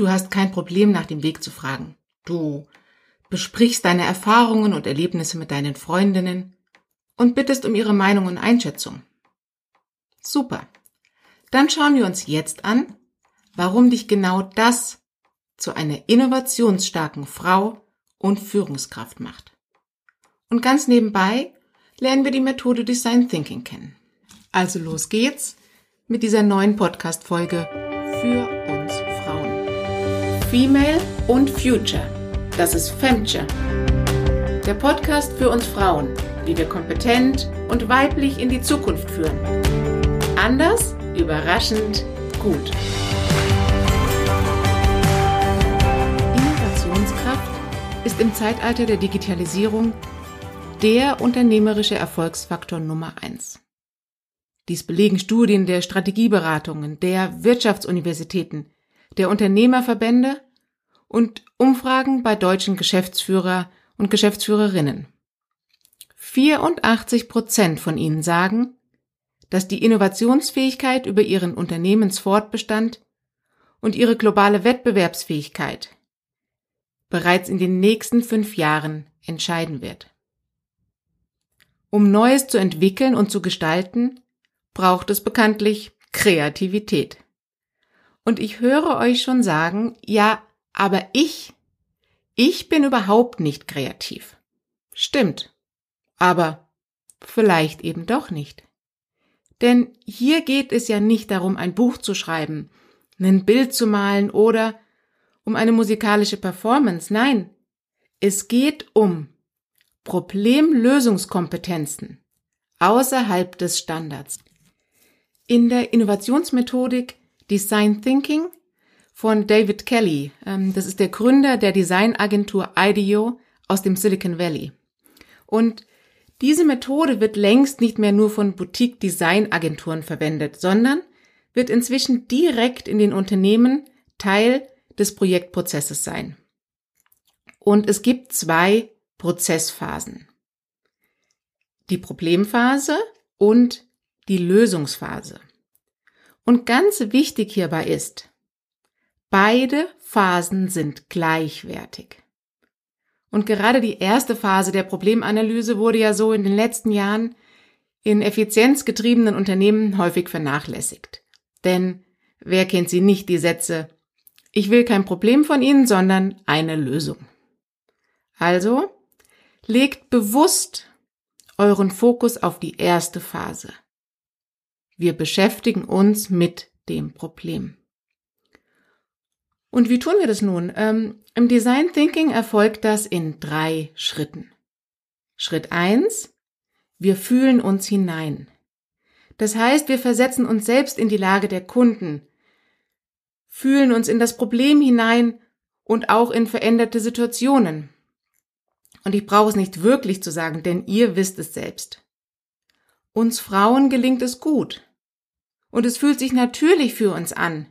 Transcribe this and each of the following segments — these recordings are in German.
Du hast kein Problem, nach dem Weg zu fragen. Du besprichst deine Erfahrungen und Erlebnisse mit deinen Freundinnen und bittest um ihre Meinung und Einschätzung. Super. Dann schauen wir uns jetzt an, warum dich genau das zu einer innovationsstarken Frau und Führungskraft macht. Und ganz nebenbei lernen wir die Methode Design Thinking kennen. Also los geht's mit dieser neuen Podcast-Folge für uns. Female und Future. Das ist Femture. Der Podcast für uns Frauen, wie wir kompetent und weiblich in die Zukunft führen. Anders, überraschend, gut. Innovationskraft ist im Zeitalter der Digitalisierung der unternehmerische Erfolgsfaktor Nummer eins. Dies belegen Studien der Strategieberatungen, der Wirtschaftsuniversitäten, der Unternehmerverbände und Umfragen bei deutschen Geschäftsführer und Geschäftsführerinnen. 84 Prozent von ihnen sagen, dass die Innovationsfähigkeit über ihren Unternehmensfortbestand und ihre globale Wettbewerbsfähigkeit bereits in den nächsten fünf Jahren entscheiden wird. Um Neues zu entwickeln und zu gestalten, braucht es bekanntlich Kreativität. Und ich höre euch schon sagen, ja, aber ich, ich bin überhaupt nicht kreativ. Stimmt. Aber vielleicht eben doch nicht. Denn hier geht es ja nicht darum, ein Buch zu schreiben, ein Bild zu malen oder um eine musikalische Performance. Nein, es geht um Problemlösungskompetenzen außerhalb des Standards. In der Innovationsmethodik Design Thinking von David Kelly, ähm, das ist der Gründer der Designagentur IDEO aus dem Silicon Valley. Und diese Methode wird längst nicht mehr nur von Boutique-Design-Agenturen verwendet, sondern wird inzwischen direkt in den Unternehmen Teil des Projektprozesses sein. Und es gibt zwei Prozessphasen. Die Problemphase und die Lösungsphase. Und ganz wichtig hierbei ist, beide Phasen sind gleichwertig. Und gerade die erste Phase der Problemanalyse wurde ja so in den letzten Jahren in effizienzgetriebenen Unternehmen häufig vernachlässigt. Denn wer kennt sie nicht, die Sätze, ich will kein Problem von Ihnen, sondern eine Lösung. Also, legt bewusst euren Fokus auf die erste Phase. Wir beschäftigen uns mit dem Problem. Und wie tun wir das nun? Ähm, Im Design Thinking erfolgt das in drei Schritten. Schritt eins: Wir fühlen uns hinein. Das heißt, wir versetzen uns selbst in die Lage der Kunden, fühlen uns in das Problem hinein und auch in veränderte Situationen. Und ich brauche es nicht wirklich zu sagen, denn ihr wisst es selbst. Uns Frauen gelingt es gut. Und es fühlt sich natürlich für uns an,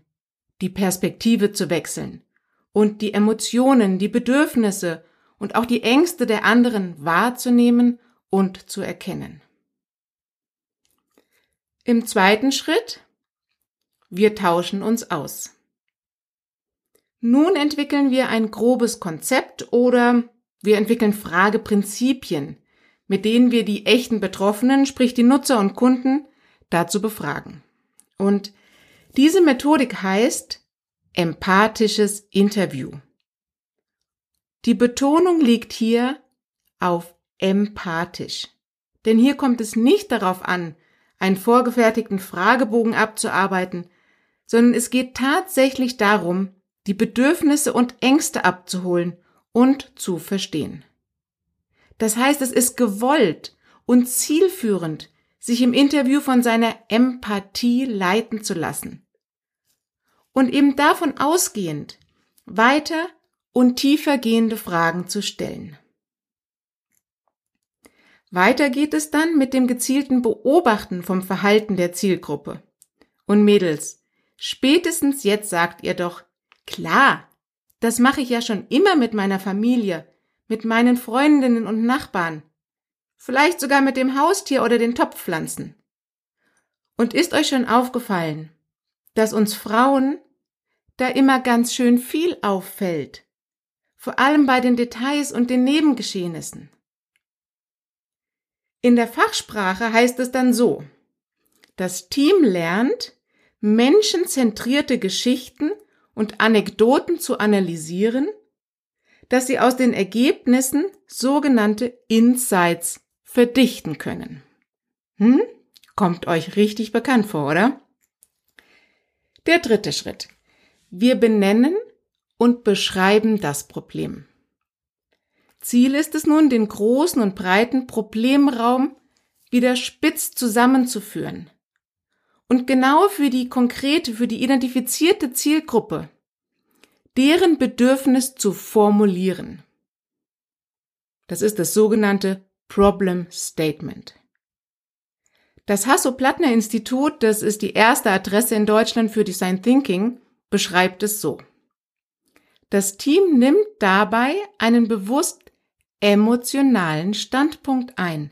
die Perspektive zu wechseln und die Emotionen, die Bedürfnisse und auch die Ängste der anderen wahrzunehmen und zu erkennen. Im zweiten Schritt, wir tauschen uns aus. Nun entwickeln wir ein grobes Konzept oder wir entwickeln Frageprinzipien, mit denen wir die echten Betroffenen, sprich die Nutzer und Kunden, dazu befragen. Und diese Methodik heißt empathisches Interview. Die Betonung liegt hier auf empathisch. Denn hier kommt es nicht darauf an, einen vorgefertigten Fragebogen abzuarbeiten, sondern es geht tatsächlich darum, die Bedürfnisse und Ängste abzuholen und zu verstehen. Das heißt, es ist gewollt und zielführend, sich im Interview von seiner Empathie leiten zu lassen. Und eben davon ausgehend weiter und tiefer gehende Fragen zu stellen. Weiter geht es dann mit dem gezielten Beobachten vom Verhalten der Zielgruppe. Und Mädels, spätestens jetzt sagt ihr doch, klar, das mache ich ja schon immer mit meiner Familie, mit meinen Freundinnen und Nachbarn, vielleicht sogar mit dem Haustier oder den Topfpflanzen. Und ist euch schon aufgefallen, dass uns Frauen da immer ganz schön viel auffällt, vor allem bei den Details und den Nebengeschehnissen. In der Fachsprache heißt es dann so, das Team lernt, menschenzentrierte Geschichten und Anekdoten zu analysieren, dass sie aus den Ergebnissen sogenannte Insights verdichten können. Hm? Kommt euch richtig bekannt vor, oder? Der dritte Schritt. Wir benennen und beschreiben das Problem. Ziel ist es nun, den großen und breiten Problemraum wieder spitz zusammenzuführen und genau für die konkrete, für die identifizierte Zielgruppe, deren Bedürfnis zu formulieren. Das ist das sogenannte Problem Statement. Das Hasso-Plattner-Institut, das ist die erste Adresse in Deutschland für Design Thinking, beschreibt es so. Das Team nimmt dabei einen bewusst emotionalen Standpunkt ein,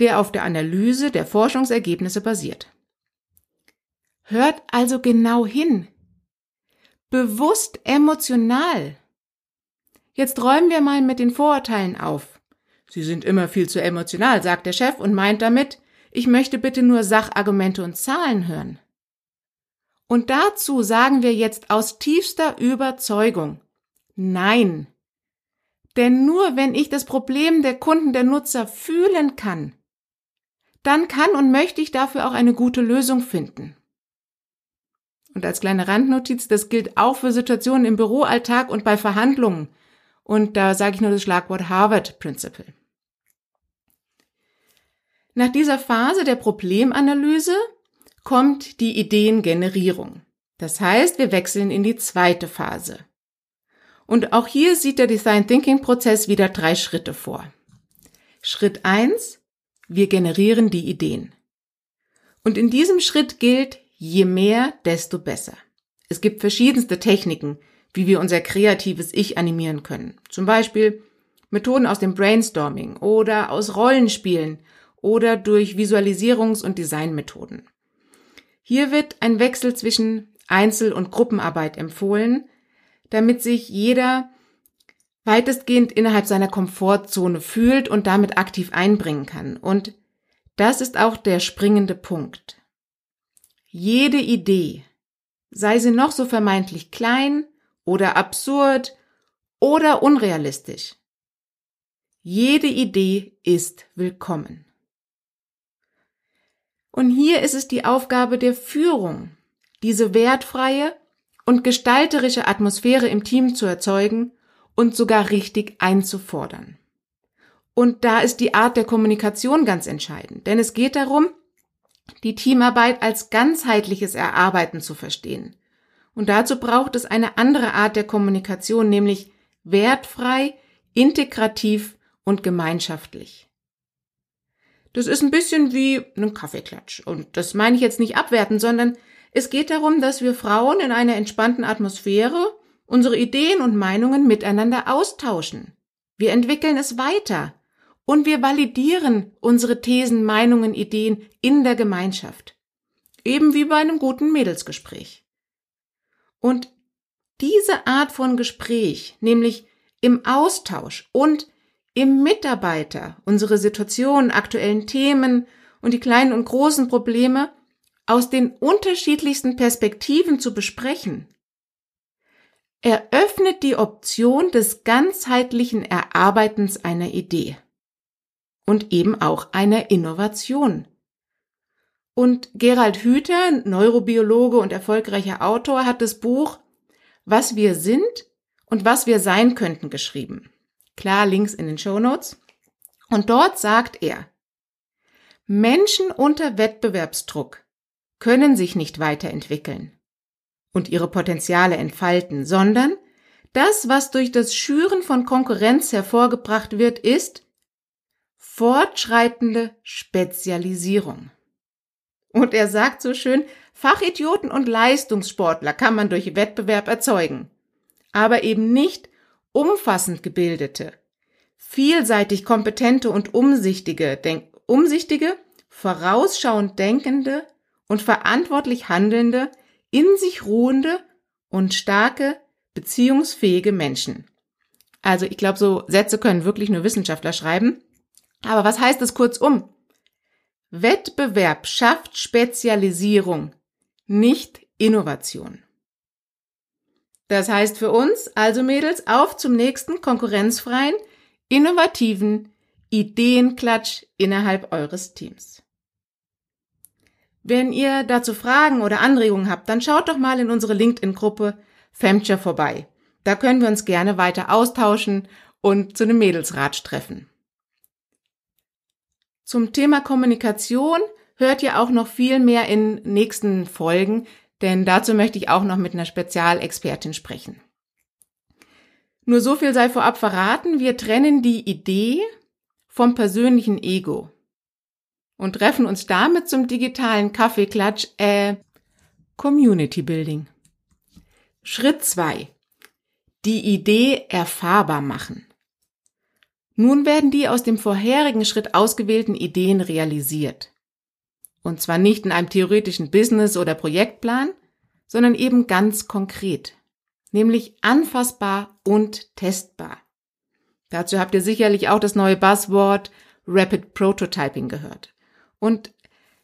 der auf der Analyse der Forschungsergebnisse basiert. Hört also genau hin. Bewusst emotional. Jetzt räumen wir mal mit den Vorurteilen auf. Sie sind immer viel zu emotional, sagt der Chef und meint damit, ich möchte bitte nur Sachargumente und Zahlen hören. Und dazu sagen wir jetzt aus tiefster Überzeugung Nein. Denn nur wenn ich das Problem der Kunden, der Nutzer fühlen kann, dann kann und möchte ich dafür auch eine gute Lösung finden. Und als kleine Randnotiz, das gilt auch für Situationen im Büroalltag und bei Verhandlungen. Und da sage ich nur das Schlagwort Harvard Principle. Nach dieser Phase der Problemanalyse kommt die Ideengenerierung. Das heißt, wir wechseln in die zweite Phase. Und auch hier sieht der Design Thinking Prozess wieder drei Schritte vor. Schritt eins: Wir generieren die Ideen. Und in diesem Schritt gilt, Je mehr, desto besser. Es gibt verschiedenste Techniken, wie wir unser kreatives Ich animieren können. Zum Beispiel Methoden aus dem Brainstorming oder aus Rollenspielen oder durch Visualisierungs- und Designmethoden. Hier wird ein Wechsel zwischen Einzel- und Gruppenarbeit empfohlen, damit sich jeder weitestgehend innerhalb seiner Komfortzone fühlt und damit aktiv einbringen kann. Und das ist auch der springende Punkt. Jede Idee, sei sie noch so vermeintlich klein oder absurd oder unrealistisch, jede Idee ist willkommen. Und hier ist es die Aufgabe der Führung, diese wertfreie und gestalterische Atmosphäre im Team zu erzeugen und sogar richtig einzufordern. Und da ist die Art der Kommunikation ganz entscheidend, denn es geht darum, die Teamarbeit als ganzheitliches Erarbeiten zu verstehen. Und dazu braucht es eine andere Art der Kommunikation, nämlich wertfrei, integrativ und gemeinschaftlich. Das ist ein bisschen wie ein Kaffeeklatsch. Und das meine ich jetzt nicht abwerten, sondern es geht darum, dass wir Frauen in einer entspannten Atmosphäre unsere Ideen und Meinungen miteinander austauschen. Wir entwickeln es weiter und wir validieren unsere Thesen, Meinungen, Ideen in der Gemeinschaft. Eben wie bei einem guten Mädelsgespräch. Und diese Art von Gespräch, nämlich im Austausch und im Mitarbeiter unsere Situation, aktuellen Themen und die kleinen und großen Probleme aus den unterschiedlichsten Perspektiven zu besprechen, eröffnet die Option des ganzheitlichen Erarbeitens einer Idee und eben auch einer Innovation. Und Gerald Hüther, Neurobiologe und erfolgreicher Autor, hat das Buch Was wir sind und was wir sein könnten geschrieben. Klar, Links in den Show Notes. Und dort sagt er, Menschen unter Wettbewerbsdruck können sich nicht weiterentwickeln und ihre Potenziale entfalten, sondern das, was durch das Schüren von Konkurrenz hervorgebracht wird, ist, fortschreitende Spezialisierung. Und er sagt so schön, Fachidioten und Leistungssportler kann man durch Wettbewerb erzeugen, aber eben nicht umfassend gebildete, vielseitig kompetente und umsichtige, denk, umsichtige, vorausschauend denkende und verantwortlich handelnde, in sich ruhende und starke, beziehungsfähige Menschen. Also ich glaube, so Sätze können wirklich nur Wissenschaftler schreiben. Aber was heißt es kurzum? Wettbewerb schafft Spezialisierung, nicht Innovation. Das heißt für uns, also Mädels, auf zum nächsten konkurrenzfreien, innovativen Ideenklatsch innerhalb eures Teams. Wenn ihr dazu Fragen oder Anregungen habt, dann schaut doch mal in unsere LinkedIn-Gruppe Femture vorbei. Da können wir uns gerne weiter austauschen und zu einem Mädelsratsch treffen. Zum Thema Kommunikation hört ihr auch noch viel mehr in nächsten Folgen, denn dazu möchte ich auch noch mit einer Spezialexpertin sprechen. Nur so viel sei vorab verraten, wir trennen die Idee vom persönlichen Ego und treffen uns damit zum digitalen Kaffeeklatsch äh, Community Building. Schritt zwei: Die Idee erfahrbar machen. Nun werden die aus dem vorherigen Schritt ausgewählten Ideen realisiert. Und zwar nicht in einem theoretischen Business- oder Projektplan, sondern eben ganz konkret, nämlich anfassbar und testbar. Dazu habt ihr sicherlich auch das neue Buzzword Rapid Prototyping gehört. Und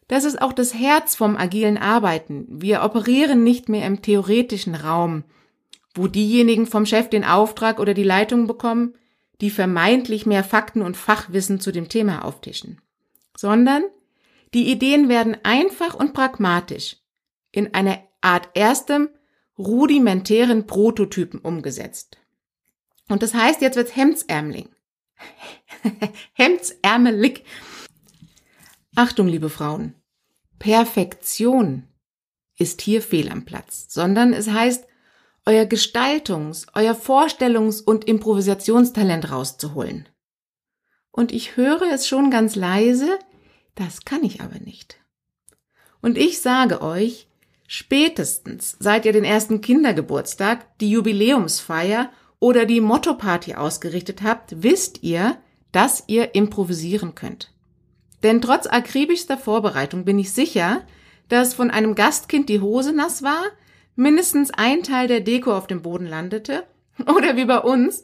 das ist auch das Herz vom agilen Arbeiten. Wir operieren nicht mehr im theoretischen Raum, wo diejenigen vom Chef den Auftrag oder die Leitung bekommen, die vermeintlich mehr Fakten und Fachwissen zu dem Thema auftischen, sondern die Ideen werden einfach und pragmatisch in einer Art erstem rudimentären Prototypen umgesetzt. Und das heißt, jetzt wird's Hemdsärmling. Hemdsärmelig. Achtung, liebe Frauen. Perfektion ist hier fehl am Platz, sondern es heißt, euer Gestaltungs-, euer Vorstellungs- und Improvisationstalent rauszuholen. Und ich höre es schon ganz leise, das kann ich aber nicht. Und ich sage euch, spätestens seit ihr den ersten Kindergeburtstag, die Jubiläumsfeier oder die Motto-Party ausgerichtet habt, wisst ihr, dass ihr improvisieren könnt. Denn trotz akribischster Vorbereitung bin ich sicher, dass von einem Gastkind die Hose nass war, mindestens ein Teil der Deko auf dem Boden landete oder wie bei uns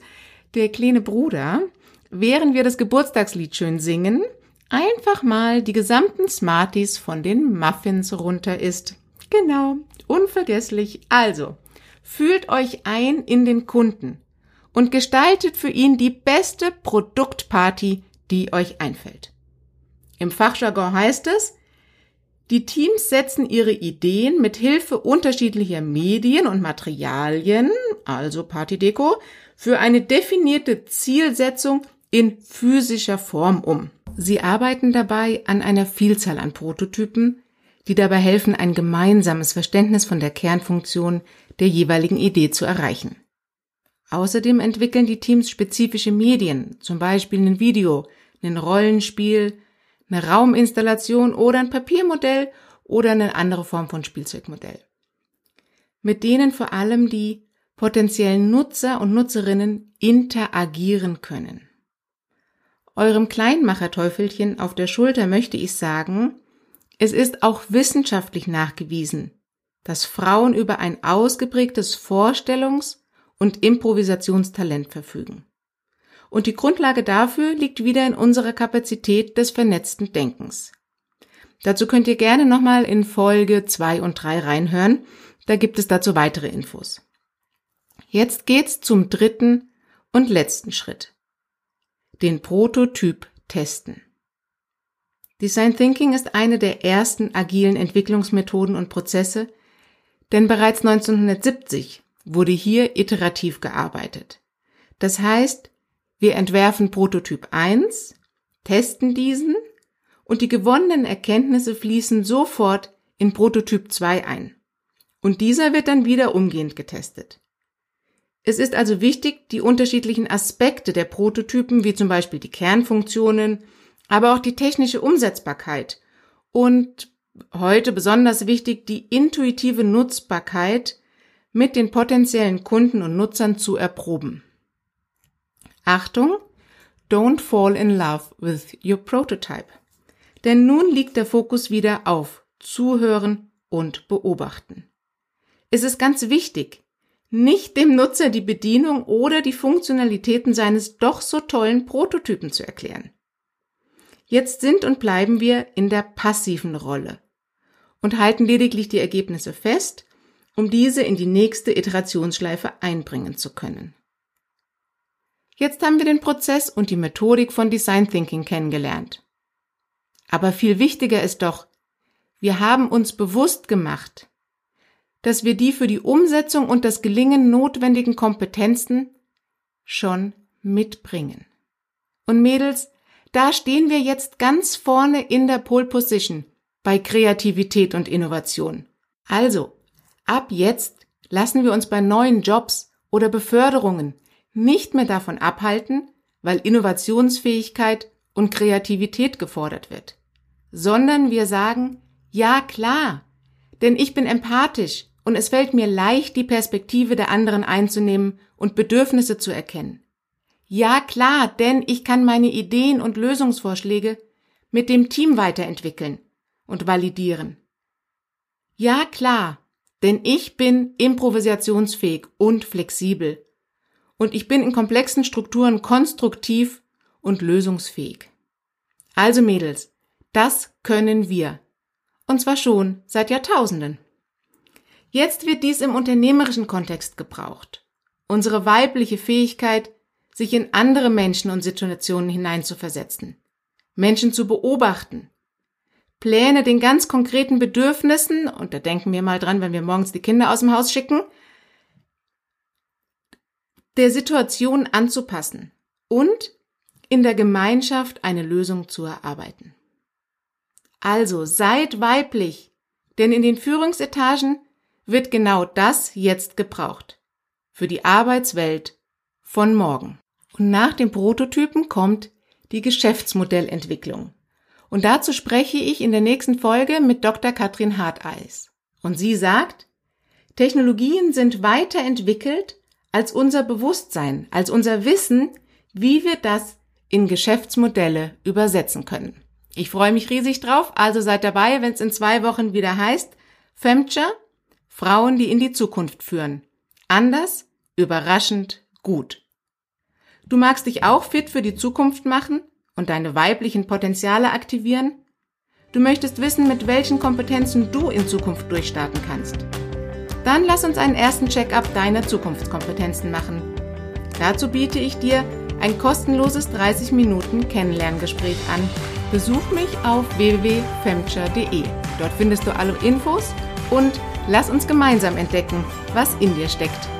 der kleine Bruder, während wir das Geburtstagslied schön singen, einfach mal die gesamten Smarties von den Muffins runter isst. Genau, unvergesslich. Also, fühlt euch ein in den Kunden und gestaltet für ihn die beste Produktparty, die euch einfällt. Im Fachjargon heißt es, die Teams setzen ihre Ideen mit Hilfe unterschiedlicher Medien und Materialien, also Partydeko, für eine definierte Zielsetzung in physischer Form um. Sie arbeiten dabei an einer Vielzahl an Prototypen, die dabei helfen, ein gemeinsames Verständnis von der Kernfunktion der jeweiligen Idee zu erreichen. Außerdem entwickeln die Teams spezifische Medien, zum Beispiel ein Video, ein Rollenspiel, eine Rauminstallation oder ein Papiermodell oder eine andere Form von Spielzeugmodell. Mit denen vor allem die potenziellen Nutzer und Nutzerinnen interagieren können. Eurem Kleinmacherteufelchen auf der Schulter möchte ich sagen, es ist auch wissenschaftlich nachgewiesen, dass Frauen über ein ausgeprägtes Vorstellungs- und Improvisationstalent verfügen. Und die Grundlage dafür liegt wieder in unserer Kapazität des vernetzten Denkens. Dazu könnt ihr gerne nochmal in Folge 2 und 3 reinhören, da gibt es dazu weitere Infos. Jetzt geht's zum dritten und letzten Schritt. Den Prototyp testen. Design Thinking ist eine der ersten agilen Entwicklungsmethoden und Prozesse, denn bereits 1970 wurde hier iterativ gearbeitet. Das heißt, wir entwerfen Prototyp 1, testen diesen und die gewonnenen Erkenntnisse fließen sofort in Prototyp 2 ein. Und dieser wird dann wieder umgehend getestet. Es ist also wichtig, die unterschiedlichen Aspekte der Prototypen, wie zum Beispiel die Kernfunktionen, aber auch die technische Umsetzbarkeit und heute besonders wichtig die intuitive Nutzbarkeit mit den potenziellen Kunden und Nutzern zu erproben. Achtung, don't fall in love with your prototype. Denn nun liegt der Fokus wieder auf Zuhören und Beobachten. Es ist ganz wichtig, nicht dem Nutzer die Bedienung oder die Funktionalitäten seines doch so tollen Prototypen zu erklären. Jetzt sind und bleiben wir in der passiven Rolle und halten lediglich die Ergebnisse fest, um diese in die nächste Iterationsschleife einbringen zu können. Jetzt haben wir den Prozess und die Methodik von Design Thinking kennengelernt. Aber viel wichtiger ist doch, wir haben uns bewusst gemacht, dass wir die für die Umsetzung und das Gelingen notwendigen Kompetenzen schon mitbringen. Und Mädels, da stehen wir jetzt ganz vorne in der Pole Position bei Kreativität und Innovation. Also, ab jetzt lassen wir uns bei neuen Jobs oder Beförderungen nicht mehr davon abhalten, weil Innovationsfähigkeit und Kreativität gefordert wird, sondern wir sagen, ja klar, denn ich bin empathisch und es fällt mir leicht, die Perspektive der anderen einzunehmen und Bedürfnisse zu erkennen. Ja klar, denn ich kann meine Ideen und Lösungsvorschläge mit dem Team weiterentwickeln und validieren. Ja klar, denn ich bin improvisationsfähig und flexibel und ich bin in komplexen Strukturen konstruktiv und lösungsfähig. Also Mädels, das können wir. Und zwar schon seit Jahrtausenden. Jetzt wird dies im unternehmerischen Kontext gebraucht. Unsere weibliche Fähigkeit, sich in andere Menschen und Situationen hineinzuversetzen. Menschen zu beobachten. Pläne den ganz konkreten Bedürfnissen, und da denken wir mal dran, wenn wir morgens die Kinder aus dem Haus schicken, der Situation anzupassen und in der Gemeinschaft eine Lösung zu erarbeiten. Also seid weiblich, denn in den Führungsetagen wird genau das jetzt gebraucht. Für die Arbeitswelt von morgen. Und nach dem Prototypen kommt die Geschäftsmodellentwicklung. Und dazu spreche ich in der nächsten Folge mit Dr. Katrin Harteis. Und sie sagt, Technologien sind weiterentwickelt als unser Bewusstsein, als unser Wissen, wie wir das in Geschäftsmodelle übersetzen können. Ich freue mich riesig drauf, also seid dabei, wenn es in zwei Wochen wieder heißt Femture, Frauen, die in die Zukunft führen. Anders, überraschend, gut. Du magst dich auch fit für die Zukunft machen und deine weiblichen Potenziale aktivieren? Du möchtest wissen, mit welchen Kompetenzen du in Zukunft durchstarten kannst. Dann lass uns einen ersten Check-up deiner Zukunftskompetenzen machen. Dazu biete ich dir ein kostenloses 30 Minuten Kennenlerngespräch an. Besuch mich auf www.femture.de. Dort findest du alle Infos und lass uns gemeinsam entdecken, was in dir steckt.